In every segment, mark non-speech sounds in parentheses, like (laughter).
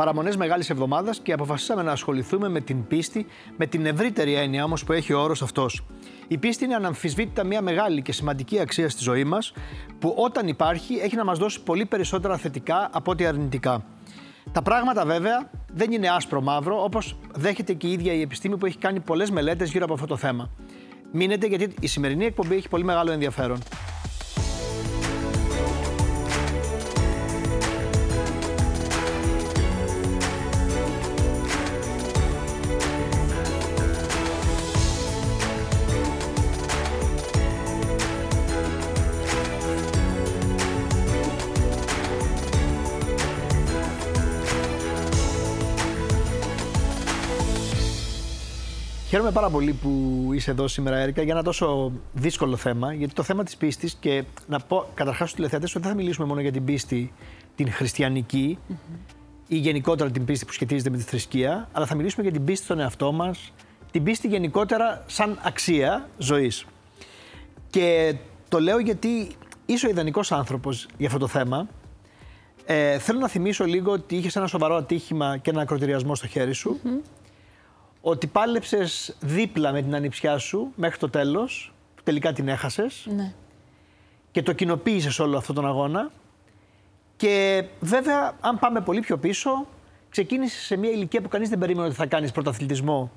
παραμονές Μεγάλης Εβδομάδας και αποφασίσαμε να ασχοληθούμε με την πίστη, με την ευρύτερη έννοια όμως που έχει ο όρος αυτός. Η πίστη είναι αναμφισβήτητα μια μεγάλη και σημαντική αξία στη ζωή μας, που όταν υπάρχει έχει να μας δώσει πολύ περισσότερα θετικά από ό,τι αρνητικά. Τα πράγματα βέβαια δεν είναι άσπρο μαύρο, όπως δέχεται και η ίδια η επιστήμη που έχει κάνει πολλές μελέτες γύρω από αυτό το θέμα. Μείνετε γιατί η σημερινή εκπομπή έχει πολύ μεγάλο ενδιαφέρον. Χαίρομαι πάρα πολύ που είσαι εδώ σήμερα, Έρικα, για ένα τόσο δύσκολο θέμα. Γιατί το θέμα της πίστης, και να πω καταρχάς στους τηλεθεατές ότι δεν θα μιλήσουμε μόνο για την πίστη την χριστιανική ή γενικότερα την πίστη που σχετίζεται με τη θρησκεία, αλλά θα μιλήσουμε για την πίστη στον εαυτό μας, την πίστη γενικότερα σαν αξία ζωής. Και το λέω γιατί είσαι ο ιδανικός άνθρωπος για αυτό το θέμα. Ε, θέλω να θυμίσω λίγο ότι είχες ένα σοβαρό ατύχημα και ένα ακροτηριασμό στο χέρι σου ότι πάλεψες δίπλα με την ανιψιά σου μέχρι το τέλος, που τελικά την έχασες. Ναι. Και το κοινοποίησες όλο αυτόν τον αγώνα. Και βέβαια, αν πάμε πολύ πιο πίσω, ξεκίνησες σε μια ηλικία που κανείς δεν περίμενε ότι θα κάνεις πρωταθλητισμό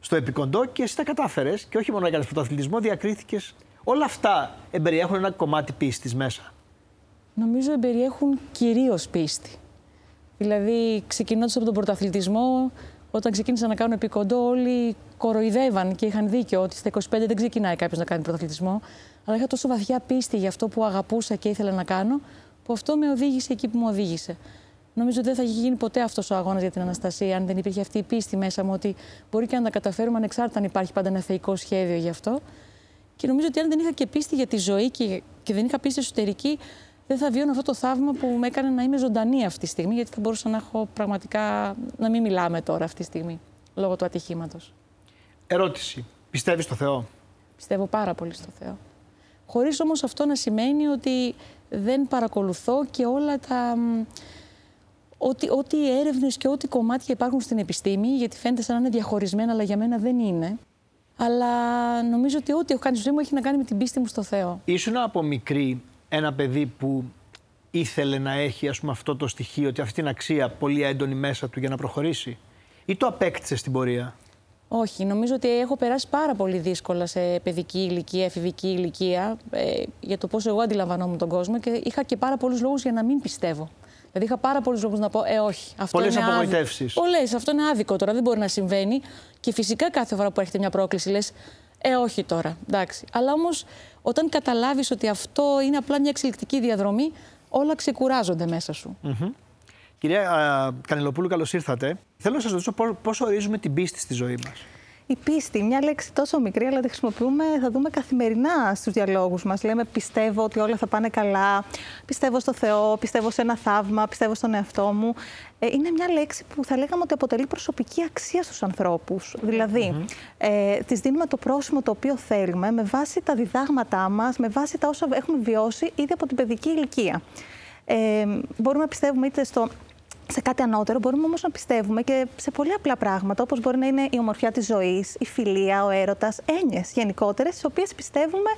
στο επικοντό και εσύ τα κατάφερες. Και όχι μόνο έκανες πρωταθλητισμό, διακρίθηκες. Όλα αυτά εμπεριέχουν ένα κομμάτι πίστης μέσα. Νομίζω εμπεριέχουν κυρίως πίστη. Δηλαδή, ξεκινώντας από τον πρωταθλητισμό, όταν ξεκίνησα να κάνω επικοντό, όλοι κοροϊδεύαν και είχαν δίκιο ότι στα 25 δεν ξεκινάει κάποιος να κάνει πρωταθλητισμό. Αλλά είχα τόσο βαθιά πίστη για αυτό που αγαπούσα και ήθελα να κάνω, που αυτό με οδήγησε εκεί που μου οδήγησε. Νομίζω ότι δεν θα είχε γίνει ποτέ αυτός ο αγώνας για την Αναστασία, αν δεν υπήρχε αυτή η πίστη μέσα μου ότι μπορεί και να τα καταφέρουμε ανεξάρτητα αν υπάρχει πάντα ένα θεϊκό σχέδιο γι' αυτό. Και νομίζω ότι αν δεν είχα και πίστη για τη ζωή και, και δεν είχα πίστη εσωτερική, δεν θα βιώνω αυτό το θαύμα που με έκανε να είμαι ζωντανή αυτή τη στιγμή, γιατί θα μπορούσα να έχω πραγματικά να μην μιλάμε τώρα αυτή τη στιγμή, λόγω του ατυχήματος. Ερώτηση. Πιστεύεις στο Θεό; Πιστεύω πάρα πολύ στο Θεό. Χωρίς όμως αυτό να σημαίνει ότι δεν παρακολουθώ και όλα τα. Ό,τι, ό,τι έρευνες και ό,τι κομμάτια υπάρχουν στην επιστήμη, γιατί φαίνεται σαν να είναι διαχωρισμένα, αλλά για μένα δεν είναι. Αλλά νομίζω ότι ό,τι έχω κάνει στη ζωή μου έχει να κάνει με την πίστη μου στο Θεό. Ήσουν από μικρή ένα παιδί που ήθελε να έχει ας πούμε, αυτό το στοιχείο, ότι αυτή την αξία πολύ έντονη μέσα του για να προχωρήσει, ή το απέκτησε στην πορεία; Όχι, νομίζω ότι έχω περάσει πάρα πολύ δύσκολα σε παιδική ηλικία, εφηβική ηλικία, ε, για το πώ εγώ αντιλαμβανόμουν τον κόσμο και είχα και πάρα πολλούς λόγους για να μην πιστεύω. Δηλαδή, είχα πάρα πολλούς λόγους να πω: Ε, όχι. Αυτό Πολλές απογοητεύσεις. Πολλές. Αυτό είναι άδικο τώρα. Δεν μπορεί να συμβαίνει. Και φυσικά κάθε φορά που έρχεται μια πρόκληση λες: Ε, όχι τώρα. Εντάξει. Αλλά όμως όταν καταλάβεις ότι αυτό είναι απλά μια εξελικτική διαδρομή, όλα ξεκουράζονται μέσα σου. Mm-hmm. Κυρία Κανελοπούλου, καλώς ήρθατε. Θέλω να σας ρωτήσω πώς ορίζουμε την πίστη στη ζωή μας; Η πίστη, μια λέξη τόσο μικρή, αλλά τη χρησιμοποιούμε, θα δούμε καθημερινά στους διαλόγους μας. Λέμε πιστεύω ότι όλα θα πάνε καλά, πιστεύω στο Θεό, πιστεύω σε ένα θαύμα, πιστεύω στον εαυτό μου. Ε, είναι μια λέξη που θα λέγαμε ότι αποτελεί προσωπική αξία στους ανθρώπους. Δηλαδή, mm-hmm. ε, της δίνουμε το πρόσημο το οποίο θέλουμε με βάση τα διδάγματά μας, με βάση τα όσα έχουμε βιώσει ήδη από την παιδική ηλικία. Ε, μπορούμε να πιστεύουμε είτε στο σε κάτι ανώτερο, μπορούμε όμως να πιστεύουμε και σε πολύ απλά πράγματα, όπως μπορεί να είναι η ομορφιά της ζωής, η φιλία, ο έρωτας, έννοιες γενικότερες, τι οποίες πιστεύουμε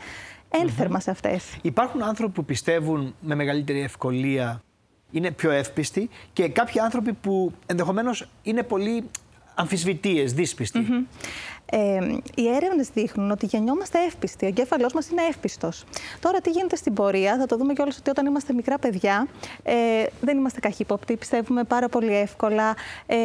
ένθερμα σε αυτές. Υπάρχουν άνθρωποι που πιστεύουν με μεγαλύτερη ευκολία, είναι πιο εύπιστοι, και κάποιοι άνθρωποι που ενδεχομένως είναι πολύ αμφισβητείε, δύσπιστοι. Ε, οι έρευνες δείχνουν ότι γεννιόμαστε εύπιστοι. Ο εγκέφαλός μας είναι εύπιστος. Τώρα, τι γίνεται στην πορεία, θα το δούμε κιόλας ότι όταν είμαστε μικρά παιδιά, ε, δεν είμαστε καχύποπτοι, πιστεύουμε πάρα πολύ εύκολα, ε,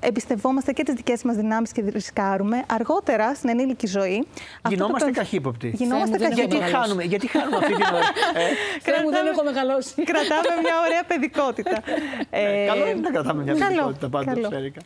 εμπιστευόμαστε και τις δικές μας δυνάμεις και ρισκάρουμε. Αργότερα, στην ενήλικη ζωή. Γινόμαστε το... καχύποπτοι. Γινόμαστε καχύποπτοι. Γιατί χάνουμε, γιατί χάνουμε αυτή την ώρα; (laughs) ε, μου δεν έχω μεγαλώσει. Κρατάμε μια ωραία παιδικότητα. ε, καλό είναι να κρατάμε μια παιδικότητα πάντως, Έρικα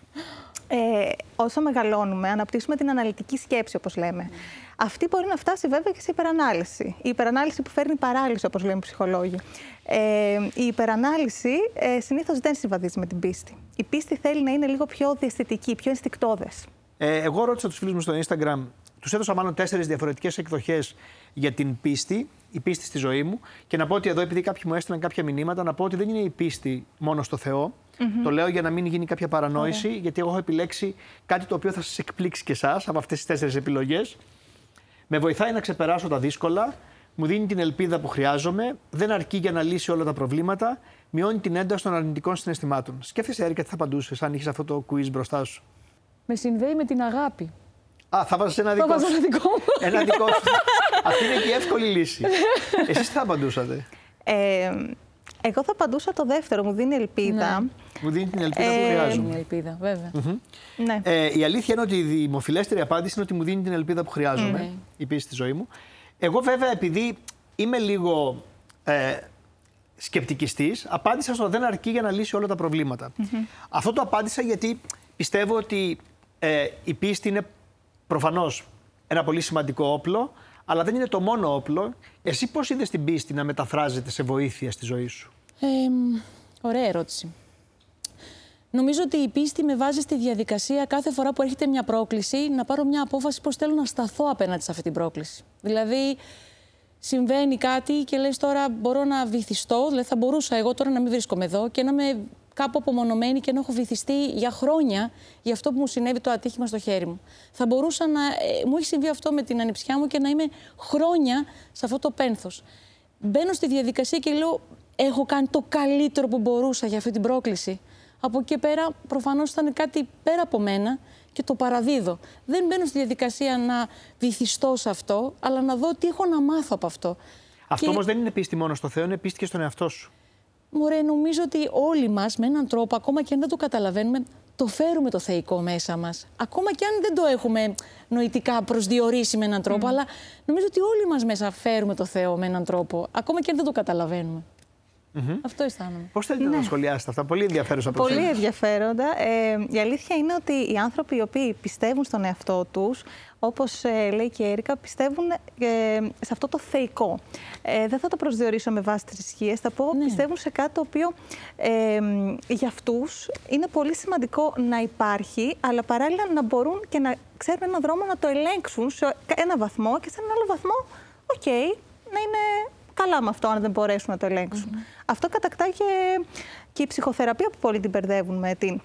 ε, όσο μεγαλώνουμε, αναπτύσσουμε την αναλυτική σκέψη, όπως λέμε. Αυτή μπορεί να φτάσει βέβαια και σε υπερανάλυση. Η υπερανάλυση που φέρνει παράλυση, όπως λέμε οι ψυχολόγοι. Ε, η υπερανάλυση ε, συνήθως δεν συμβαδίζει με την πίστη. Η πίστη θέλει να είναι λίγο πιο διαστητική, πιο ενστικτόδες. Ε, εγώ ρώτησα τους φίλους μου στο Instagram, τους έδωσα μάλλον τέσσερις διαφορετικές εκδοχές για την πίστη η πίστη στη ζωή μου. Και να πω ότι εδώ, επειδή κάποιοι μου έστειλαν κάποια μηνύματα, να πω ότι δεν είναι η πίστη μόνο στο Θεό. Το λέω για να μην γίνει κάποια παρανόηση, γιατί εγώ έχω επιλέξει κάτι το οποίο θα σας εκπλήξει και εσάς από αυτές τις τέσσερις επιλογές. Με βοηθάει να ξεπεράσω τα δύσκολα, μου δίνει την ελπίδα που χρειάζομαι, δεν αρκεί για να λύσει όλα τα προβλήματα, μειώνει την ένταση των αρνητικών συναισθημάτων. Σκέφτεσαι, Έρικα, τι θα απαντούσες αν είχες αυτό το quiz μπροστά σου; Με συνδέει με την αγάπη. Α, θα βάζεις ένα δικό βάζω σου. ένα δικό μου. Ένα δικό σου. (laughs) Αυτή είναι και η εύκολη λύση. Εσείς τι θα απαντούσατε. Ε, εγώ θα απαντούσα το δεύτερο, μου δίνει ελπίδα. Μου δίνει την ελπίδα που Ε, χρειάζομαι. Μια ελπίδα, βέβαια. Ναι. Ε, η αλήθεια είναι ότι η δημοφιλέστερη απάντηση είναι ότι μου δίνει την ελπίδα που χρειάζομαι, Ναι. η πίστη στη ζωή μου. Εγώ βέβαια επειδή είμαι λίγο ε, σκεπτικιστής, απάντησα στο δεν αρκεί για να λύσει όλα τα προβληματα Αυτό το απάντησα γιατί πιστεύω ότι ε, η πίστη είναι προφανώς ένα πολύ σημαντικό όπλο, αλλά δεν είναι το μόνο όπλο. Εσύ πώς είδες την πίστη να μεταφράζεται σε βοήθεια στη ζωή σου; Ε, μ, ωραία ερώτηση. Νομίζω ότι η πίστη με βάζει στη διαδικασία κάθε φορά που έρχεται μια πρόκληση να πάρω μια απόφαση πώς θέλω να σταθώ απέναντι σε αυτή την πρόκληση. Δηλαδή, συμβαίνει κάτι και λες τώρα μπορώ να βυθιστώ, δηλαδή θα μπορούσα εγώ τώρα να μην βρίσκομαι εδώ και να είμαι κάπου απομονωμένη και να έχω βυθιστεί για χρόνια για αυτό που μου συνέβη το ατύχημα στο χέρι μου. Θα μπορούσα να. ε, μου έχει συμβεί αυτό με την ανιψιά μου και να είμαι χρόνια σε αυτό το πένθος. Μπαίνω στη διαδικασία και λέω: Έχω κάνει το καλύτερο που μπορούσα για αυτή την πρόκληση. Από εκεί και πέρα, προφανώς ήταν κάτι πέρα από μένα και το παραδίδω. Δεν μπαίνω στη διαδικασία να βυθιστώ σε αυτό, αλλά να δω τι έχω να μάθω από αυτό. Αυτό Και- όμως δεν είναι πίστη μόνο στο Θεό, είναι πίστη και στον εαυτό σου. Μωρέ, νομίζω ότι όλοι μας με έναν τρόπο, ακόμα και αν δεν το καταλαβαίνουμε, το φέρουμε το θεϊκό μέσα μας. Ακόμα και αν δεν το έχουμε νοητικά προσδιορίσει με έναν τρόπο, αλλά νομίζω ότι όλοι μας μέσα φέρουμε το Θεό με έναν τρόπο, ακόμα και αν δεν το καταλαβαίνουμε. Αυτό αισθάνομαι. Πώς θέλετε να τα σχολιάσετε αυτά, πολύ ενδιαφέρουσα Πολύ προσέγγιση. ενδιαφέροντα. Ε, η αλήθεια είναι ότι οι άνθρωποι οι οποίοι πιστεύουν στον εαυτό τους, όπως ε, λέει και η Έρικα, πιστεύουν ε, σε αυτό το θεϊκό. Ε, δεν θα το προσδιορίσω με βάση τις ισχύες, θα πω Ναι. πιστεύουν σε κάτι το οποίο ε, για αυτούς είναι πολύ σημαντικό να υπάρχει, αλλά παράλληλα να μπορούν και να ξέρουν έναν δρόμο να το ελέγξουν σε ένα βαθμό και σε έναν άλλο βαθμό, οκ, να είναι καλά με αυτό αν δεν μπορέσουν να το ελέγξουν. Αυτό κατακτά και, και η ψυχοθεραπεία που πολλοί την μπερδεύουν με, την,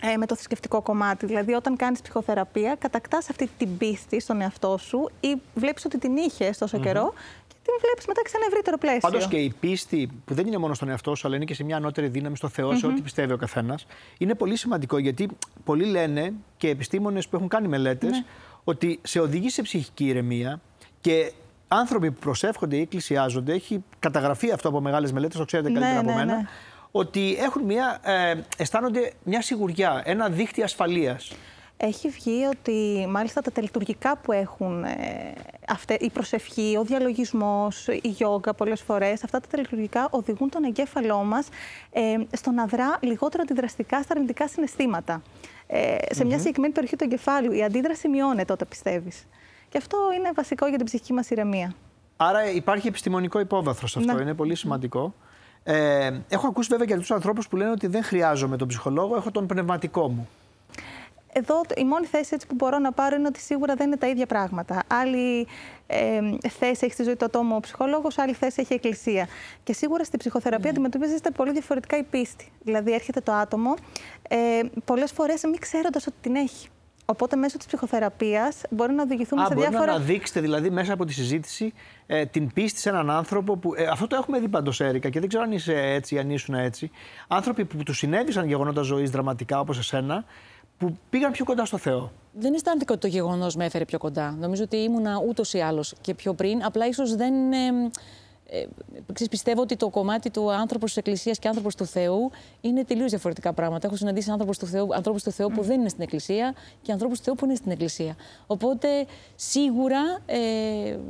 ε, με το θρησκευτικό κομμάτι. Δηλαδή, όταν κάνεις ψυχοθεραπεία, κατακτάς αυτή την πίστη στον εαυτό σου ή βλέπεις ότι την είχες τόσο καιρό και την βλέπεις μετά και σε ένα ευρύτερο πλαίσιο. Πάντως και η πίστη που δεν είναι μόνο στον εαυτό σου, αλλά είναι και σε μια ανώτερη δύναμη στο Θεό, σε ό,τι πιστεύει ο καθένας, είναι πολύ σημαντικό γιατί πολλοί λένε και επιστήμονες που έχουν κάνει μελέτες Ναι. ότι σε οδηγεί σε ψυχική ηρεμία και άνθρωποι που προσεύχονται ή εκκλησιάζονται, έχει καταγραφεί αυτό από μεγάλες μελέτες, το ξέρετε Ναι, καλύτερα από ναι, μένα, ναι. ότι έχουν μια, ε, αισθάνονται μια σιγουριά, ένα δίχτυ ασφαλείας. Έχει βγει ότι μάλιστα τα τελετουργικά που έχουν ε, αυτέ, η προσευχή, ο διαλογισμός, η γιόγκα πολλές φορές, αυτά τα τελετουργικά οδηγούν τον εγκέφαλό μας ε, στο να δρά λιγότερο αντιδραστικά στα αρνητικά συναισθήματα. Ε, σε μια συγκεκριμένη περιοχή του εγκεφάλου η αντίδραση μειώνεται όταν πιστεύεις. Και αυτό είναι βασικό για την ψυχική μας ηρεμία. Άρα υπάρχει επιστημονικό υπόβαθρο σε αυτό, Ναι. είναι πολύ σημαντικό. Ε, έχω ακούσει βέβαια και του ανθρώπους που λένε ότι δεν χρειάζομαι τον ψυχολόγο, έχω τον πνευματικό μου. Εδώ η μόνη θέση έτσι που μπορώ να πάρω είναι ότι σίγουρα δεν είναι τα ίδια πράγματα. Άλλη ε, θέση έχει στη ζωή του ατόμου ο ψυχολόγος, άλλη θέση έχει η εκκλησία. Και σίγουρα στη ψυχοθεραπεία αντιμετωπίζεται πολύ διαφορετικά η πίστη. Δηλαδή, έρχεται το άτομο ε, πολλές φορές μην ξέροντας ότι την έχει. Οπότε, μέσω της ψυχοθεραπείας μπορεί να οδηγηθούμε Α, σε μπορεί διάφορα. να αναδείξετε δηλαδή μέσα από τη συζήτηση ε, την πίστη σε έναν άνθρωπο που. Ε, αυτό το έχουμε δει παντό, Έρικα, και δεν ξέρω αν είσαι έτσι ή αν ήσουν έτσι. Άνθρωποι που τους συνέβησαν γεγονότα ζωής δραματικά όπως εσένα, που πήγαν πιο κοντά στο Θεό. Δεν αισθάνθηκα ότι το γεγονός με έφερε πιο κοντά. Νομίζω ότι ήμουνα ούτως ή άλλως και πιο πριν. Απλά ίσως δεν. Ε, ε, ξέρεις, πιστεύω ότι το κομμάτι του άνθρωπος της Εκκλησίας και άνθρωπος του Θεού είναι τελείως διαφορετικά πράγματα. Έχω συναντήσει άνθρωπους του Θεού, ανθρώπους του Θεού που δεν είναι στην Εκκλησία και ανθρώπους του Θεού που είναι στην Εκκλησία. Οπότε σίγουρα, ε,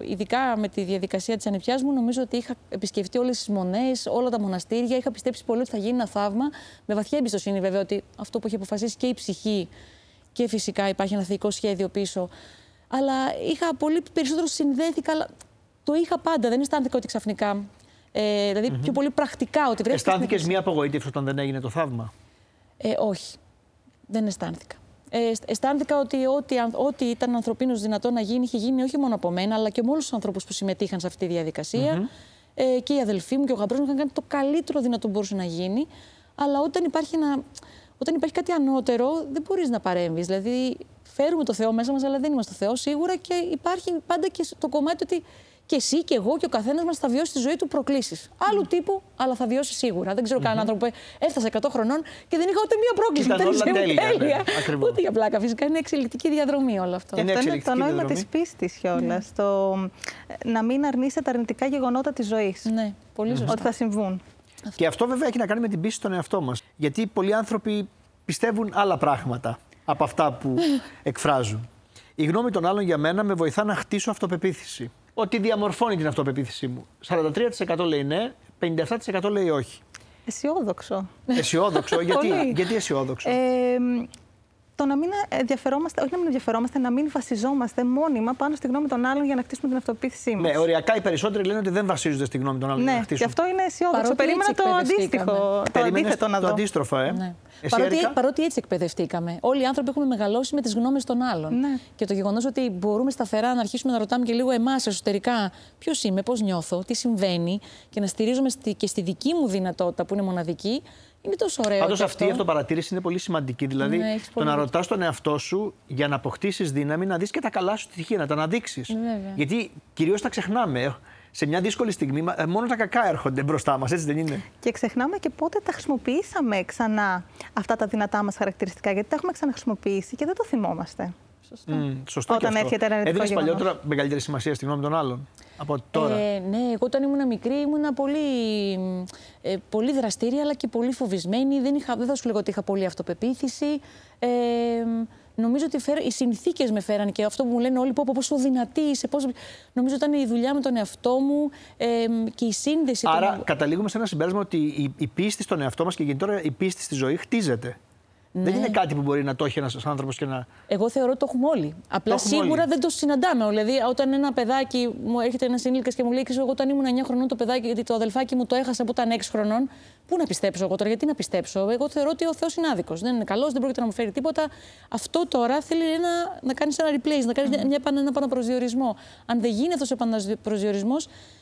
ειδικά με τη διαδικασία της ανεπιάς μου, νομίζω ότι είχα επισκεφτεί όλες τις μονές, όλα τα μοναστήρια. Είχα πιστέψει πολύ ότι θα γίνει ένα θαύμα. Με βαθιά εμπιστοσύνη, βέβαια, ότι αυτό που έχει αποφασίσει και η ψυχή και φυσικά υπάρχει ένα θεϊκό σχέδιο πίσω. Αλλά είχα πολύ περισσότερο συνδέθηκα. Αλλά Το είχα πάντα. Δεν αισθάνθηκα ότι ξαφνικά. Ε, δηλαδή πιο πολύ πρακτικά ότι βρέθηκα. στην Αισθάνθηκες εκκλησία. μία απογοήτευση όταν δεν έγινε το θαύμα; Ε, όχι. Δεν αισθάνθηκα. Ε, αισθάνθηκα ότι ό,τι, ό,τι ήταν ανθρωπίνως δυνατό να γίνει, είχε γίνει όχι μόνο από μένα, αλλά και με όλους τους ανθρώπους που συμμετείχαν σε αυτή τη διαδικασία. Ε, και οι αδελφοί μου και ο γαμπρός μου είχαν κάνει το καλύτερο δυνατό που μπορούσε να γίνει. Αλλά όταν υπάρχει, ένα, όταν υπάρχει κάτι ανώτερο, δεν μπορείς να παρέμβεις. Δηλαδή, φέρουμε το Θεό μέσα μας, αλλά δεν είμαστε το Θεός σίγουρα και υπάρχει πάντα και το κομμάτι ότι και εσύ και εγώ και ο καθένας μας θα βιώσει τη ζωή του προκλήσεις. Άλλου τύπου, αλλά θα βιώσει σίγουρα. Δεν ξέρω mm-hmm. κανέναν άνθρωπο που έφτασε 100 χρονών και δεν είχα ούτε μία πρόκληση. Ήταν όλα τέλεια. τέλεια. Ναι, ούτε για πλάκα. Φυσικά είναι εξελικτική διαδρομή όλο αυτό. Είναι αυτό είναι το νόημα της πίστης κιόλας. Ναι. Το να μην αρνείσαι τα αρνητικά γεγονότα της ζωής. Ναι, πολύ σωστά. Ότι θα συμβούν. Και αυτό βέβαια έχει να κάνει με την πίστη στον εαυτό μας. Γιατί πολλοί άνθρωποι πιστεύουν άλλα πράγματα από αυτά που (laughs) εκφράζουν. Η γνώμη των άλλων για μένα με βοηθά να χτίσω αυτοπεποίθηση ότι διαμορφώνει την αυτοπεποίθησή μου. 43% λέει ναι, 57% λέει όχι. Αισιόδοξο. Αισιόδοξο, γιατί, γιατί αισιόδοξο; Ε, το να μην ενδιαφερόμαστε, όχι να μην ενδιαφερόμαστε, να μην βασιζόμαστε μόνιμα πάνω στη γνώμη των άλλων για να χτίσουμε την αυτοποίθησή μας. Ναι, οριακά οι περισσότεροι λένε ότι δεν βασίζονται στη γνώμη των άλλων ναι, για να χτίσουν. Και αυτό είναι αισιόδοξο. Περίμενα το αντίστοιχο. Το αντίθετο να δω. Το αντίστροφο, ε. Ναι. Εσύ, παρότι, παρότι έτσι εκπαιδευτήκαμε. Όλοι οι άνθρωποι έχουμε μεγαλώσει με τις γνώμες των άλλων. Ναι. Και το γεγονός ότι μπορούμε σταθερά να αρχίσουμε να ρωτάμε και λίγο εμάς εσωτερικά ποιος είμαι, πώς νιώθω, τι συμβαίνει και να στηρίζουμε και στη δική μου δυνατότητα που είναι μοναδική, είναι τόσο ωραίο. Πάντως αυτή η αυτοπαρατήρηση είναι πολύ σημαντική. Δηλαδή, ναι, το να ρωτάς τον εαυτό σου για να αποκτήσεις δύναμη, να δεις και τα καλά σου στοιχεία, να τα αναδείξεις. Γιατί κυρίως τα ξεχνάμε. Σε μια δύσκολη στιγμή, ε, μόνο τα κακά έρχονται μπροστά μας, έτσι δεν είναι; Και ξεχνάμε και πότε τα χρησιμοποιήσαμε ξανά αυτά τα δυνατά μας χαρακτηριστικά, γιατί τα έχουμε ξαναχρησιμοποιήσει και δεν το θυμόμαστε. Σωστό. Mm, σωστό Όταν και αυτό. έρχεται ένα Έδινες παλιότερα μεγαλύτερη σημασία στη γνώμη των άλλων από τώρα; Ε, ναι, εγώ όταν ήμουν μικρή ήμουν πολύ, ε, πολύ δραστήρια αλλά και πολύ φοβισμένη. Δεν, είχα, δεν θα σου λέγω ότι είχα πολύ αυτοπεποίθηση. Ε, νομίζω ότι φέρα, οι συνθήκες με φέραν και αυτό που μου λένε όλοι, πω, πόσο δυνατή είσαι. Πόσο... Νομίζω ότι ήταν η δουλειά με τον εαυτό μου ε, και η σύνδεση. Άρα, τον... καταλήγουμε σε ένα συμπέρασμα ότι η, η πίστη στον εαυτό μας και γενικότερα η πίστη στη ζωή χτίζεται. Ναι. Δεν είναι κάτι που μπορεί να το έχει ένας άνθρωπος και να. Εγώ θεωρώ ότι το έχουμε όλοι. Απλά έχουμε σίγουρα όλοι. δεν το συναντάμε. Δηλαδή, όταν ένα παιδάκι μου έρχεται ένας ενήλικας και μου λέει: Εγώ όταν ήμουν 9 χρονών το παιδάκι, γιατί το αδελφάκι μου το έχασα από ήταν 6 χρονών. Πού να πιστέψω εγώ τώρα, γιατί να πιστέψω; Εγώ θεωρώ ότι ο Θεός είναι άδικος. Δεν είναι καλός, δεν πρόκειται να μου φέρει τίποτα. Αυτό τώρα θέλει ένα, να κάνεις ένα replace, να κάνεις mm. μια, ένα επαναπροσδιορισμό. Αν δεν γίνει αυτός ο επαναπροσδιορισμό,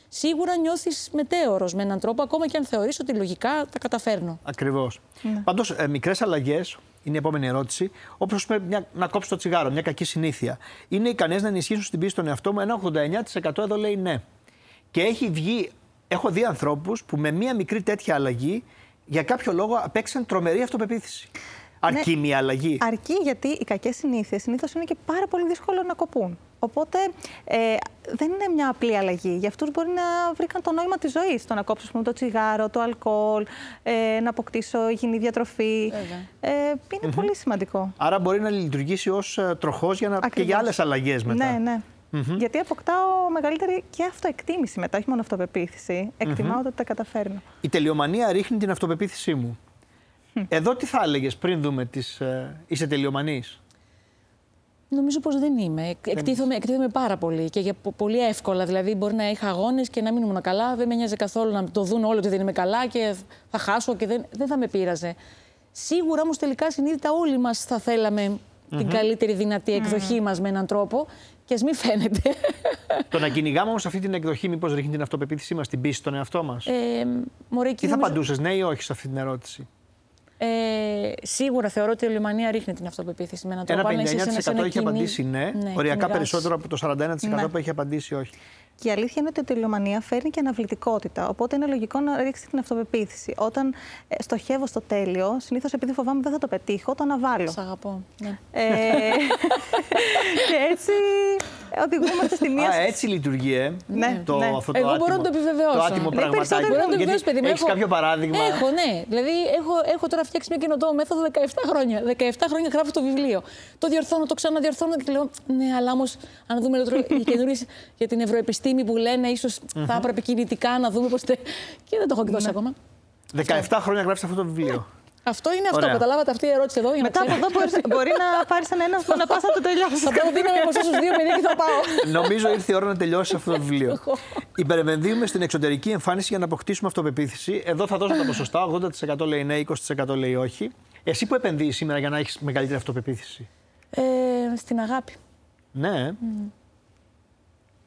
σίγουρα νιώθεις μετέωρος με έναν τρόπο, ακόμα και αν θεωρείς ότι λογικά τα καταφέρνω. Ακριβώς. Ναι. Πάντως, ε, μικρές αλλαγές, είναι η επόμενη ερώτηση, όπως να κόψει το τσιγάρο, μια κακή συνήθεια. Είναι ικανές να ενισχύσουν στην πίστη στον εαυτό μου. Ένα 89% εδώ λέει ναι. Και έχει βγει, έχω δει ανθρώπους που με μία μικρή τέτοια αλλαγή για κάποιο λόγο απέξαν τρομερή αυτοπεποίθηση. Αρκεί ναι, μια αλλαγή. Αρκεί γιατί οι κακές συνήθειες συνήθως είναι και πάρα πολύ δύσκολο να κοπούν. Οπότε ε, δεν είναι μια απλή αλλαγή. Για αυτούς μπορεί να βρήκαν το νόημα της ζωής. Το να κόψω το τσιγάρο, το αλκοόλ, ε, να αποκτήσω υγιεινή διατροφή. Ε, είναι πολύ σημαντικό. Άρα μπορεί να λειτουργήσει ως ε, τροχός και για άλλες αλλαγές μετά. Ναι, ναι. Γιατί αποκτάω μεγαλύτερη και αυτοεκτίμηση μετά, όχι μόνο αυτοπεποίθηση. ότι τα καταφέρνω. Η τελειομανία ρίχνει την αυτοπεποίθησή μου. Εδώ τι θα έλεγες πριν δούμε τις... Ε, είσαι τελειομανής; Νομίζω πως δεν είμαι. Εκτίθομαι, εκτίθομαι πάρα πολύ και για πολύ εύκολα. Δηλαδή, μπορεί να είχα αγώνες και να μην ήμουν καλά. Δεν με νοιάζει καθόλου να το δουν όλοι ότι δεν είμαι καλά και θα χάσω και δεν, δεν θα με πείραζε. Σίγουρα όμως τελικά συνείδητα όλοι μας θα θέλαμε την καλύτερη δυνατή εκδοχή mm. μας με έναν τρόπο και ας μην φαίνεται. (laughs) Το να κυνηγάμε όμως αυτή την εκδοχή, μήπως ρίχνει την αυτοπεποίθησή μας, την πίστη στον εαυτό μας; Ε, Τι θα νομίζω... απαντούσες, ναι ή όχι σε αυτή την ερώτηση; Ε, σίγουρα θεωρώ ότι η Λιμανία ρίχνει την αυτοπεποίθηση με έναν τρόπο. Ένα 59% έχει απαντήσει ναι, ναι οριακά περισσότερο από το 41% ναι. που έχει απαντήσει όχι. Και η αλήθεια είναι ότι η τελειομανία φέρνει και αναβλητικότητα. Οπότε είναι λογικό να ρίξει την αυτοπεποίθηση. Όταν ε, στοχεύω στο τέλειο, συνήθως επειδή φοβάμαι δεν θα το πετύχω, το αναβάλω. Σ' αγαπώ. Ναι. Ε, και έτσι οδηγούμαστε στη μία. Α, έτσι λειτουργεί, ε. Ναι, το, ναι. Αυτό το Εγώ άτιμο, μπορώ να το επιβεβαιώσω. Το άτιμο ναι, πραγματάκι. Μπορώ να το επιβεβαιώσω, παιδί μου. Έχεις κάποιο παράδειγμα; Έχω, ναι. Δηλαδή, έχω, έχω τώρα φτιάξει μια καινοτόμο μέθοδο 17 χρόνια. 17 χρόνια γράφω το βιβλίο. Το διορθώνω, το ξαναδιορθώνω και λέω, ναι, αλλά όμως, αν δούμε οι καινούριες για την ευρωεπιστήμη που λένε, ίσως θα έπρεπε κινητικά να δούμε πώς. Και δεν το έχω εκδώσει ναι. ακόμα. 17 χρόνια γράφει αυτό το βιβλίο. Αυτό είναι αυτό. Καταλάβατε αυτή η ερώτηση εδώ. Για Μετά από εδώ μπορεί, μπορεί να πάρεις ένα που να πας να το τελειώσεις. Θα το δίνω από στου δύο παιδί και θα πάω. Νομίζω ήρθε η ώρα να τελειώσει αυτό το βιβλίο. Υπερεμενδύουμε στην εξωτερική εμφάνιση για να αποκτήσουμε αυτοπεποίθηση. Εδώ θα δώσω τα ποσοστά. 80% λέει ναι, 20% λέει όχι. Εσύ που επενδύεις σήμερα για να έχεις μεγαλύτερη αυτοπεποίθηση; Ε, στην αγάπη. Ναι. Mm.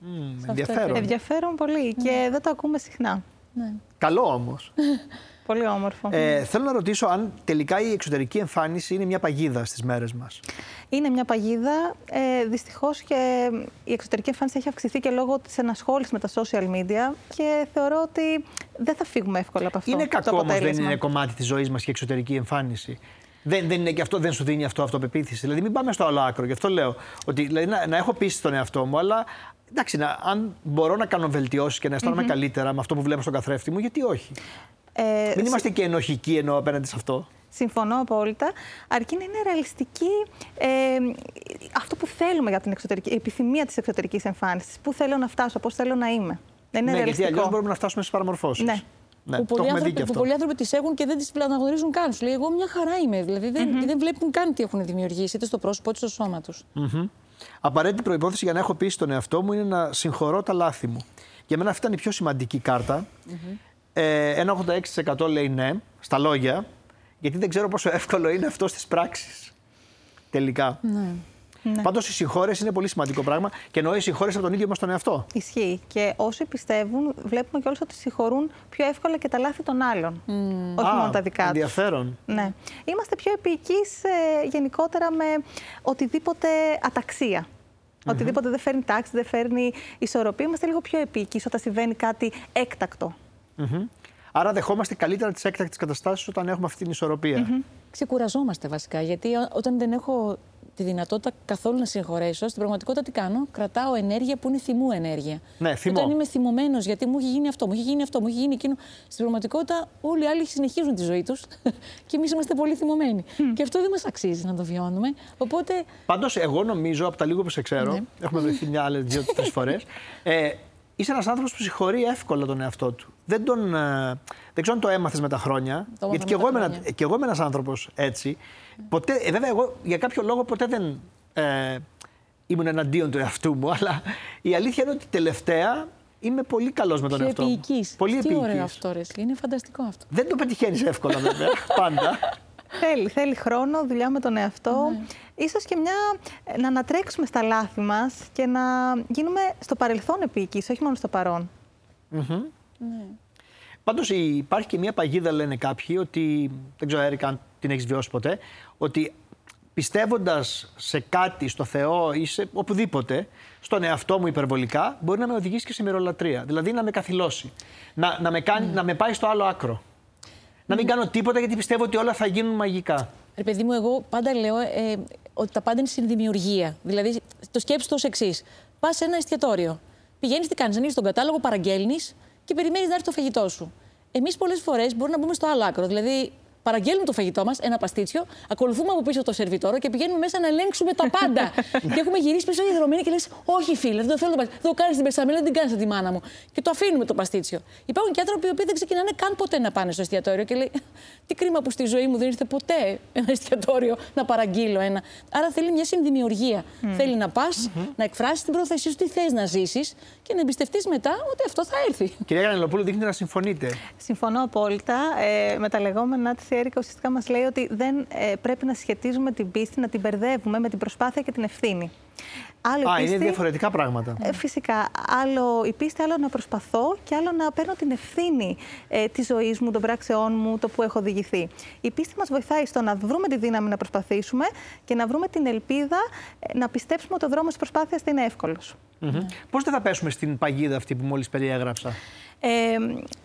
Mm, ενδιαφέρον. Ενδιαφέρον πολύ και δεν το ακούμε συχνά. Ναι. Καλό όμως. (laughs) Πολύ όμορφο. Ε, θέλω να ρωτήσω αν τελικά η εξωτερική εμφάνιση είναι μια παγίδα στις μέρες μας. Είναι μια παγίδα. Ε, Δυστυχώς και η εξωτερική εμφάνιση έχει αυξηθεί και λόγω της ενασχόλησης με τα social media και θεωρώ ότι δεν θα φύγουμε εύκολα από αυτό. Είναι κακό όμως, δεν είναι κομμάτι της ζωής μας και η εξωτερική εμφάνιση. Δεν, δεν, είναι και αυτό, δεν σου δίνει αυτό αυτοπεποίθηση. Δηλαδή, μην πάμε στο άλλο άκρο. Γι' αυτό λέω ότι δηλαδή, να, να έχω πείσει τον εαυτό μου, αλλά εντάξει, να, αν μπορώ να κάνω βελτιώσεις και να αισθανομαι καλύτερα με αυτό που βλέπω στον καθρέφτη μου, γιατί όχι; Ε, Μην είμαστε και ενοχικοί ενώ απέναντι σε αυτό. Συμφωνώ απόλυτα. Αρκεί να είναι ρεαλιστική ε, αυτό που θέλουμε για την εξωτερική, η επιθυμία της εξωτερικής εμφάνισης. Πού θέλω να φτάσω, πώς θέλω να είμαι. Δεν είναι ναι, ρεαλιστικό. γιατί αλλιώς μπορούμε να φτάσουμε στις παραμορφώσεις. Ναι. Ναι, που, πολλοί άνθρωποι, που πολλοί άνθρωποι τις έχουν και δεν τις αναγνωρίζουν καν. Σου λέει: Εγώ μια χαρά είμαι. Δηλαδή δεν, mm-hmm. δεν βλέπουν καν τι έχουν δημιουργήσει, είτε στο πρόσωπο είτε στο σώμα τους. Mm-hmm. Απαραίτητη προπόθεση για να έχω πείσει τον εαυτό μου είναι να συγχωρώ τα λάθη μου. Για μένα αυτή ήταν η πιο σημαντική κάρτα. Mm-hmm. Ε, ένα 86% λέει ναι, στα λόγια, γιατί δεν ξέρω πόσο εύκολο είναι αυτό στις πράξεις. Τελικά. Ναι. Ναι. Πάντως η συγχώρεση είναι πολύ σημαντικό πράγμα και εννοώ η συγχώρεση από τον ίδιο μας τον εαυτό. Ισχύει. Και όσοι πιστεύουν, βλέπουμε κιόλα ότι συγχωρούν πιο εύκολα και τα λάθη των άλλων. Mm. Όχι Α, μόνο τα δικά τους. Ενδιαφέρον. Ναι. Είμαστε πιο επίοικοι ε, γενικότερα με οτιδήποτε αταξία. Mm-hmm. Οτιδήποτε δεν φέρνει τάξη, δεν φέρνει ισορροπία. Είμαστε λίγο πιο επίοικοι όταν συμβαίνει κάτι έκτακτο. Mm-hmm. Άρα δεχόμαστε καλύτερα τις έκτακτες καταστάσεις όταν έχουμε αυτή την ισορροπία. Mm-hmm. Ξεκουραζόμαστε βασικά. Γιατί όταν δεν έχω τη δυνατότητα καθόλου να συγχωρέσω, στην πραγματικότητα τι κάνω. Κρατάω ενέργεια που είναι θυμού ενέργεια. Ναι, θυμό. Όταν είμαι θυμωμένος γιατί μου έχει γίνει αυτό, μου έχει γίνει αυτό, μου έχει γίνει εκείνο. Στην πραγματικότητα όλοι οι άλλοι συνεχίζουν τη ζωή τους (laughs) και εμείς είμαστε πολύ θυμωμένοι. Mm. Και αυτό δεν μας αξίζει να το βιώνουμε. Οπότε. Πάντως, εγώ νομίζω από τα λίγο που σε ξέρω, ναι. έχουμε βρεθεί μια άλλη δύο-τρεις (laughs) φορές. Ε, είσαι ένας άνθρωπος που συγχωρεί εύκολα τον εαυτό του. Δεν, τον, ε, δεν ξέρω αν το έμαθες με τα χρόνια. Το γιατί και εγώ, είμαι, και εγώ είμαι ένας άνθρωπος έτσι. Ποτέ, ε, βέβαια, εγώ για κάποιο λόγο ποτέ δεν ε, ήμουν εναντίον του εαυτού μου. Αλλά η αλήθεια είναι ότι τελευταία είμαι πολύ καλός με τον εαυτό μου. Πολύ Τι ωραίο αυτό, ρε. Είναι φανταστικό αυτό. Δεν το πετυχαίνεις εύκολα, βέβαια. (laughs) πάντα. Θέλει, θέλει χρόνο, δουλειά με τον εαυτό. Ναι. Ίσως και μια, να ανατρέξουμε στα λάθη μας και να γίνουμε στο παρελθόν επίκης, όχι μόνο στο παρόν. Mm-hmm. Ναι. Πάντως υπάρχει και μια παγίδα, λένε κάποιοι, ότι, δεν ξέρω Έρικα αν την έχεις βιώσει ποτέ, ότι πιστεύοντας σε κάτι, στο Θεό ή σε οπουδήποτε, στον εαυτό μου υπερβολικά, μπορεί να με οδηγήσει και σε μυρολατρεία. Δηλαδή να με καθυλώσει. Να, να, με, κάνει, mm. να με πάει στο άλλο άκρο. Να μην κάνω τίποτα γιατί πιστεύω ότι όλα θα γίνουν μαγικά. Ρε παιδί μου, εγώ πάντα λέω ε, ότι τα πάντα είναι στην δημιουργία. Δηλαδή, το σκέψεις το εξής. Πας σε ένα εστιατόριο. Πηγαίνεις, τι κάνεις, ανοίγεις τον κατάλογο, παραγγέλνεις και περιμένεις να έρθει το φαγητό σου. Εμείς πολλές φορές μπορούμε να μπούμε στο άλλο άκρο. Δηλαδή, παραγγέλνουμε το φαγητό μας, ένα παστίτσιο, ακολουθούμε από πίσω το σερβιτόρο και πηγαίνουμε μέσα να ελέγξουμε τα πάντα. (laughs) και έχουμε γυρίσει πίσω διαδρομένη και λες: Όχι, φίλε, δεν το θέλω το παστίτσιο. Δεν το κάνεις την πεσαμέλα, δεν την κάνεις τη μάνα μου. Και το αφήνουμε το παστίτσιο. Υπάρχουν και άνθρωποι που δεν ξεκινάνε καν ποτέ να πάνε στο εστιατόριο και λέει: (laughs) Τι κρίμα που στη ζωή μου δεν ήρθε ποτέ ένα εστιατόριο να παραγγείλω ένα. Άρα θέλει μια συνδημιουργία. Mm. Θέλει να πας, mm-hmm. να εκφράσεις την πρόθεσή σου, τι θες να ζήσεις και να εμπιστευτείς μετά ότι αυτό θα έρθει. Κυρία Γανελοπούλου, δείχνει να συμφωνείτε. Συμφωνώ απόλυτα. Ε, με τα λεγόμενά τη Έρικα ουσιαστικά μας λέει ότι δεν ε, πρέπει να σχετίζουμε την πίστη, να την μπερδεύουμε με την προσπάθεια και την ευθύνη. Άλλο Α, πίστη, είναι διαφορετικά πράγματα. Ε, φυσικά. Άλλο η πίστη, άλλο να προσπαθώ και άλλο να παίρνω την ευθύνη ε, της ζωής μου, των πράξεών μου, το που έχω οδηγηθεί. Η πίστη μας βοηθάει στο να βρούμε τη δύναμη να προσπαθήσουμε και να βρούμε την ελπίδα ε, να πιστέψουμε ότι ο δρόμος της προσπάθειας είναι εύκολος. Mm-hmm. Πώς δεν θα πέσουμε στην παγίδα αυτή που μόλις περιέγραψα; Ε,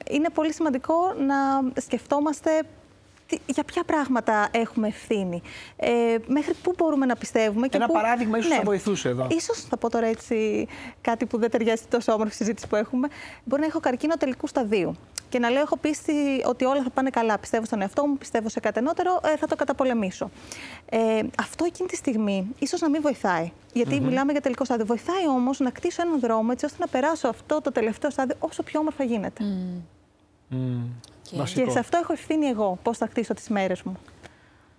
είναι πολύ σημαντικό να σκεφτόμαστε για ποια πράγματα έχουμε ευθύνη. Ε, μέχρι πού μπορούμε να πιστεύουμε. Και Ένα πού... παράδειγμα ίσως ναι. θα βοηθούσε εδώ. Ίσως θα πω τώρα έτσι κάτι που δεν ταιριάζει τόσο όμορφη συζήτηση που έχουμε. Μπορεί να έχω καρκίνο τελικού σταδίου και να λέω: Έχω πίστη ότι όλα θα πάνε καλά. Πιστεύω στον εαυτό μου, πιστεύω σε κάτι ανώτερο, ε, θα το καταπολεμήσω. Ε, αυτό εκείνη τη στιγμή ίσως να μην βοηθάει. Γιατί μιλάμε για τελικό στάδιο. Βοηθάει όμως να κτίσω έναν δρόμο έτσι ώστε να περάσω αυτό το τελευταίο στάδιο όσο πιο όμορφα γίνεται. Mm. Και σε αυτό έχω ευθύνη εγώ, πώς θα χτίσω τις μέρες μου.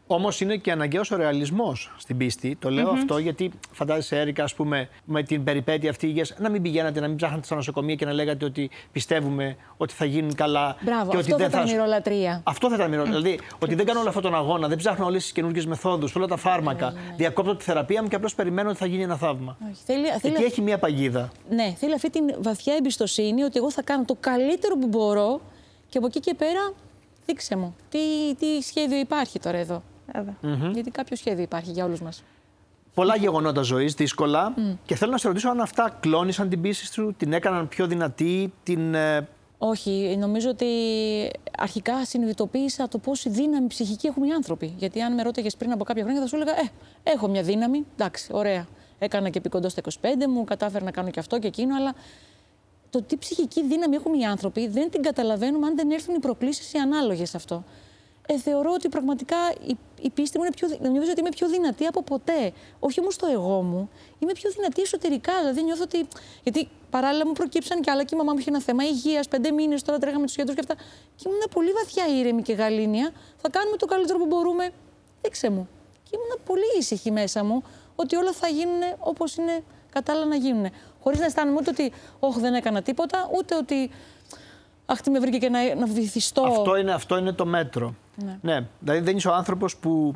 Όμως είναι και αναγκαίος ο ρεαλισμός στην πίστη. Το λέω αυτό γιατί φαντάζεσαι, Έρικα, ας πούμε, με την περιπέτεια αυτή υγείας, να μην πηγαίνατε, να μην ψάχνατε στα νοσοκομεία και να λέγατε ότι πιστεύουμε ότι θα γίνουν καλά. Μπράβο, και αυτό ότι θα δεν ήταν μυρολατρεία. Αυτό θα ήταν μυρολατρεία. Δηλαδή, ότι δεν κάνω όλο αυτόν τον αγώνα, δεν ψάχνω όλες τις καινούργιες μεθόδους, όλα τα φάρμακα. Διακόπτω τη θεραπεία μου και απλώς περιμένω ότι θα γίνει ένα θαύμα. Όχι, θέλει, θέλει, Εκεί έχει μία παγίδα. ναι, θέλει αυτή την βαθιά εμπιστοσύνη ότι εγώ θα κάνω το καλύτερο που μπορώ και από εκεί και πέρα δείξε μου τι, τι σχέδιο υπάρχει τώρα εδώ. Βέβαια. Γιατί κάποιο σχέδιο υπάρχει για όλους μας. Πολλά γεγονότα ζωής, δύσκολα. Και θέλω να σε ρωτήσω αν αυτά κλώνησαν την πίστη σου, την έκαναν πιο δυνατή, την. ε, Όχι, νομίζω ότι αρχικά συνειδητοποίησα το πόση δύναμη ψυχική έχουν οι άνθρωποι. Γιατί αν με ρώταγες πριν από κάποια χρόνια, θα σου έλεγα Ε, έχω μια δύναμη. Εντάξει, ωραία. Έκανα και επί στα 25 μου, κατάφερα να κάνω και αυτό και εκείνο, αλλά το τι ψυχική δύναμη έχουν οι άνθρωποι δεν την καταλαβαίνουμε αν δεν έρθουν οι προκλήσεις οι ανάλογες σε αυτό. Ε, θεωρώ ότι πραγματικά η, η πίστη μου είναι πιο, δυ- νομίζω ότι είμαι πιο δυνατή από ποτέ. Όχι όμως το εγώ μου. Είμαι πιο δυνατή εσωτερικά. Δηλαδή νιώθω ότι. Γιατί παράλληλα μου προκύψαν και άλλα και η μαμά μου είχε ένα θέμα υγείας, πέντε μήνες τώρα τρέχαμε του γιατρούς και αυτά. Και ήμουν πολύ βαθιά ήρεμη και γαλήνια. Θα κάνουμε το καλύτερο που μπορούμε. Δείξε μου. Και ήμουν πολύ ήσυχη μέσα μου ότι όλα θα γίνουν όπως είναι κατάλληλα να γίνουν. Χωρίς να αισθάνομαι ούτε ότι, Όχι, δεν έκανα τίποτα, ούτε ότι. Αχ, τι με βρήκε και να, να βυθιστώ. Αυτό είναι, αυτό είναι το μέτρο. Ναι. Ναι. Δηλαδή δεν είσαι ο άνθρωπος που.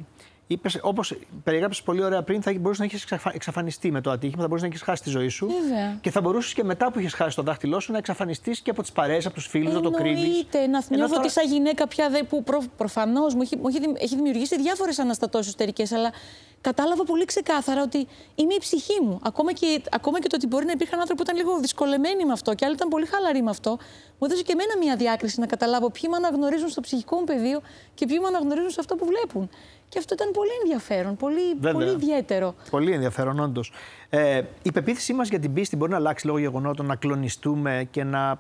Είπες, όπως περιγράψεις πολύ ωραία πριν, θα μπορούσε να έχεις εξαφανιστεί με το ατύχημα, θα μπορούσε να έχεις χάσει τη ζωή σου. Βέβαια. Και θα μπορούσες και μετά που είχες χάσει το δάχτυλό σου να εξαφανιστείς και από τις παρέες, από τους φίλους, να το κρύβει. Εννοείται, να νιώθω ότι σαν γυναίκα πια δε, που προ, προφανώς μου έχει, μου έχει, δημ- έχει δημιουργήσει διάφορες αναστατώσεις εσωτερικές, αλλά κατάλαβα πολύ ξεκάθαρα ότι είμαι η ψυχή μου. Ακόμα και, ακόμα και το ότι μπορεί να υπήρχαν άνθρωποι που ήταν λίγο δυσκολεμένοι με αυτό και άλλοι ήταν πολύ χαλαροί με αυτό, μου έδωσε και εμένα μια διάκριση να καταλάβω ποιοι με αναγνωρίζουν στο ψυχικό μου πεδίο και ποιοι με αναγνωρίζουν σε αυτό που βλέπουν. Και αυτό ήταν πολύ ενδιαφέρον, πολύ, Βέβαια. πολύ ιδιαίτερο. Πολύ ενδιαφέρον, όντως. Ε, η πεποίθησή μας για την πίστη μπορεί να αλλάξει λόγω γεγονότων, να κλονιστούμε και να.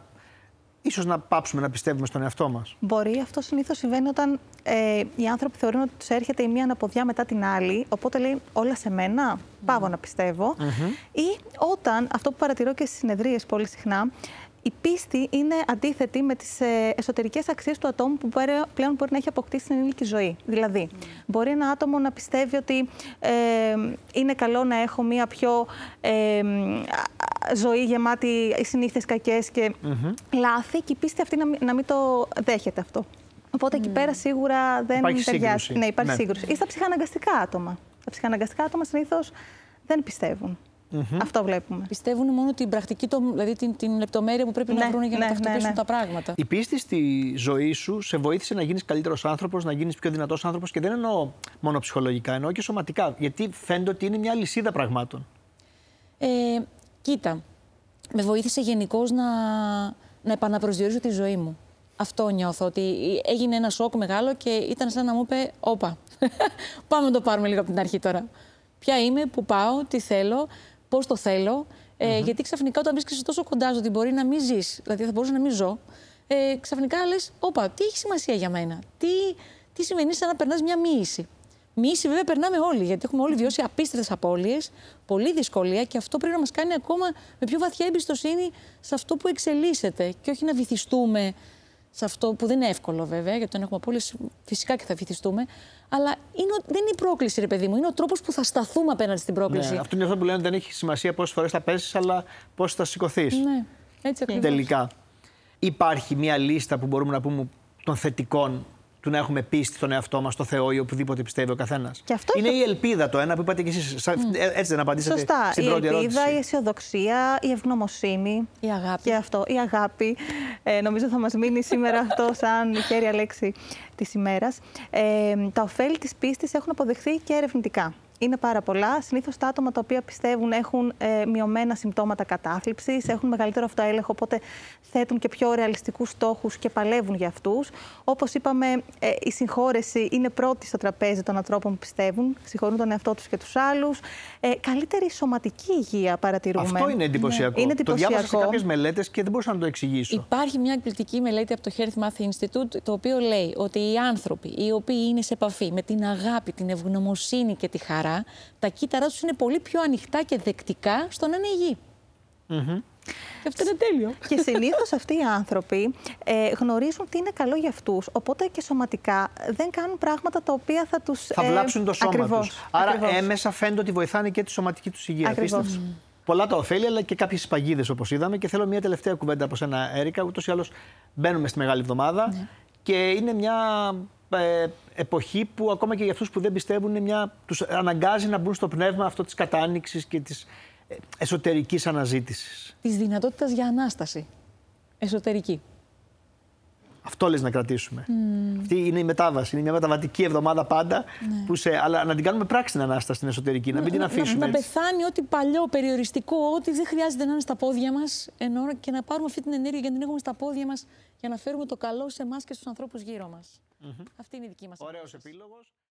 ίσως να πάψουμε να πιστεύουμε στον εαυτό μας. Μπορεί. Αυτό συνήθως συμβαίνει όταν ε, οι άνθρωποι θεωρούν ότι τους έρχεται η μία αναποδιά μετά την άλλη. Οπότε λέει όλα σε μένα. Πάω να πιστευω Ή όταν, αυτό που παρατηρώ και στις συνεδρίες πολύ συχνά, η πίστη είναι αντίθετη με τις ε, εσωτερικές αξίες του ατόμου που μπορεί- πλέον μπορεί να έχει αποκτήσει στην ενήλικη ζωή. Δηλαδή, μπορεί ένα άτομο να πιστεύει ότι ε, είναι καλό να έχω μία πιο ε, α, ζωή γεμάτη συνήθειες κακές και λάθη και η πίστη αυτή να μην, να μην το δέχεται αυτό. Οπότε εκεί πέρα σίγουρα δεν Υπάρχει ταιριάζει. σύγκρουση. Ναι, υπάρχει Ναι. σύγκρουση. Ή στα ψυχαναγκαστικά άτομα. Τα ψυχαναγκαστικά άτομα συνήθως δεν πιστευουν Αυτό βλέπουμε. Πιστεύουν μόνο την πρακτική, το, δηλαδή την, την λεπτομέρεια που πρέπει να Ναι, βρουν για ναι, να ναι, τακτοποιήσουν ναι. τα πράγματα. Η πίστη στη ζωή σου σε βοήθησε να γίνεις καλύτερος άνθρωπος, να γίνεις πιο δυνατός άνθρωπος και δεν εννοώ μόνο ψυχολογικά, εννοώ και σωματικά. Γιατί φαίνεται ότι είναι μια λυσίδα πραγμάτων. Ε, κοίτα, με βοήθησε γενικώς να, να επαναπροσδιορίσω τη ζωή μου. Αυτό νιώθω, ότι έγινε ένα σοκ μεγάλο και ήταν σαν να μου είπε «Όπα, (laughs) πάμε να το πάρουμε λίγο από την αρχή τώρα». Ποια είμαι, πού πάω, τι θέλω, πώς το θέλω. Ε, γιατί ξαφνικά όταν βρίσκεσαι τόσο κοντά σου ότι μπορεί να μην ζεις, δηλαδή θα μπορούσα να μην ζω, ε, ξαφνικά λες «Όπα, τι έχει σημασία για μένα, τι, τι σημαίνει σαν να περνάς μια μοίηση». Μίση βέβαια περνάμε όλοι, γιατί έχουμε όλοι βιώσει απίστευτες απώλειες, πολλή δυσκολία και αυτό πρέπει να μας κάνει ακόμα με πιο βαθιά εμπιστοσύνη σε αυτό που εξελίσσεται και όχι να βυθιστούμε σε αυτό που δεν είναι εύκολο βέβαια, γιατί όταν έχουμε απώλειες φυσικά και θα βυθιστούμε. Αλλά είναι, ο- δεν είναι η πρόκληση, ρε παιδί μου, είναι ο τρόπος που θα σταθούμε απέναντι στην πρόκληση. Ναι, αυτό είναι αυτό που λένε δεν έχει σημασία πόσες φορές θα πέσεις, αλλά πώς θα σηκωθείς. Ναι, έτσι ακριβώς. Τελικά. Υπάρχει μια λίστα που μπορούμε να πούμε των θετικών του να έχουμε πίστη στον εαυτό μας, στο Θεό ή οπουδήποτε πιστεύει ο καθένας. Και αυτό είναι έχει- η ελπίδα το ένα που είπατε κι εσείς. Έτσι δεν απαντήσατε Σωστά. στην Η πρώτη ελπίδα, η ερώτηση. αισιοδοξία, η ευγνωμοσύνη. Η αγάπη. Και αυτό, η αγάπη. Ε, νομίζω θα μας μείνει σήμερα (laughs) αυτό σαν η χέρια λέξη της ημέρας. Ε, τα ωφέλη της πίστης έχουν αποδεχθεί και ερευνητικά. Είναι πάρα πολλά. Συνήθως τα άτομα τα οποία πιστεύουν έχουν ε, μειωμένα συμπτώματα κατάθλιψης, έχουν μεγαλύτερο αυτοέλεγχο, οπότε θέτουν και πιο ρεαλιστικούς στόχους και παλεύουν για αυτούς. Όπως είπαμε, ε, η συγχώρεση είναι πρώτη στο τραπέζι των ανθρώπων που πιστεύουν, συγχωρούν τον εαυτό τους και τους άλλους. Ε, καλύτερη σωματική υγεία παρατηρούμε. Αυτό είναι εντυπωσιακό. Είναι Το διάβασα σε εντυπωσιακό. κάποιες μελέτες και δεν μπορούσα να το εξηγήσω. Υπάρχει μια εκπληκτική μελέτη από το Health Math Institute, το οποίο λέει ότι οι άνθρωποι οι οποίοι είναι σε επαφή με την αγάπη, την ευγνωμοσύνη και τη χαρά, τα κύτταρά τους είναι πολύ πιο ανοιχτά και δεκτικά στο να είναι υγιεί. Και αυτό είναι τέλειο. Και συνήθως αυτοί οι άνθρωποι ε, γνωρίζουν τι είναι καλό για αυτούς. Οπότε και σωματικά δεν κάνουν πράγματα τα οποία θα τους. Θα βλάψουν το σώμα τους. Άρα ακριβώς. έμεσα φαίνεται ότι βοηθάνε και τη σωματική τους υγεία. Ακριβώς. Πολλά τα ωφέλη, αλλά και κάποιες παγίδες όπως είδαμε. Και θέλω μια τελευταία κουβέντα από σένα, Έρικα. Ούτως ή άλλως μπαίνουμε στη Μεγάλη Εβδομάδα ναι. και είναι μια ε, εποχή που ακόμα και για αυτούς που δεν πιστεύουν, μια, τους αναγκάζει να μπουν στο πνεύμα αυτό της κατάνοιξης και της ε, εσωτερικής αναζήτησης. Της δυνατότητας για ανάσταση. Εσωτερική. Αυτό λες να κρατήσουμε. Mm. Αυτή είναι η μετάβαση. Είναι μια μεταβατική εβδομάδα πάντα. Ναι. Που σε, αλλά να την κάνουμε πράξη την ανάσταση στην εσωτερική, να μην την αφήσουμε. Να, να πεθάνει ό,τι παλιό, περιοριστικό, ό,τι δεν χρειάζεται να είναι στα πόδια μας και να πάρουμε αυτή την ενέργεια για να την έχουμε στα πόδια μας για να φέρουμε το καλό σε εμάς και στους ανθρώπους γύρω μας. Mm-hmm. Αυτή είναι η δική μας. Ωραίος επίλογος.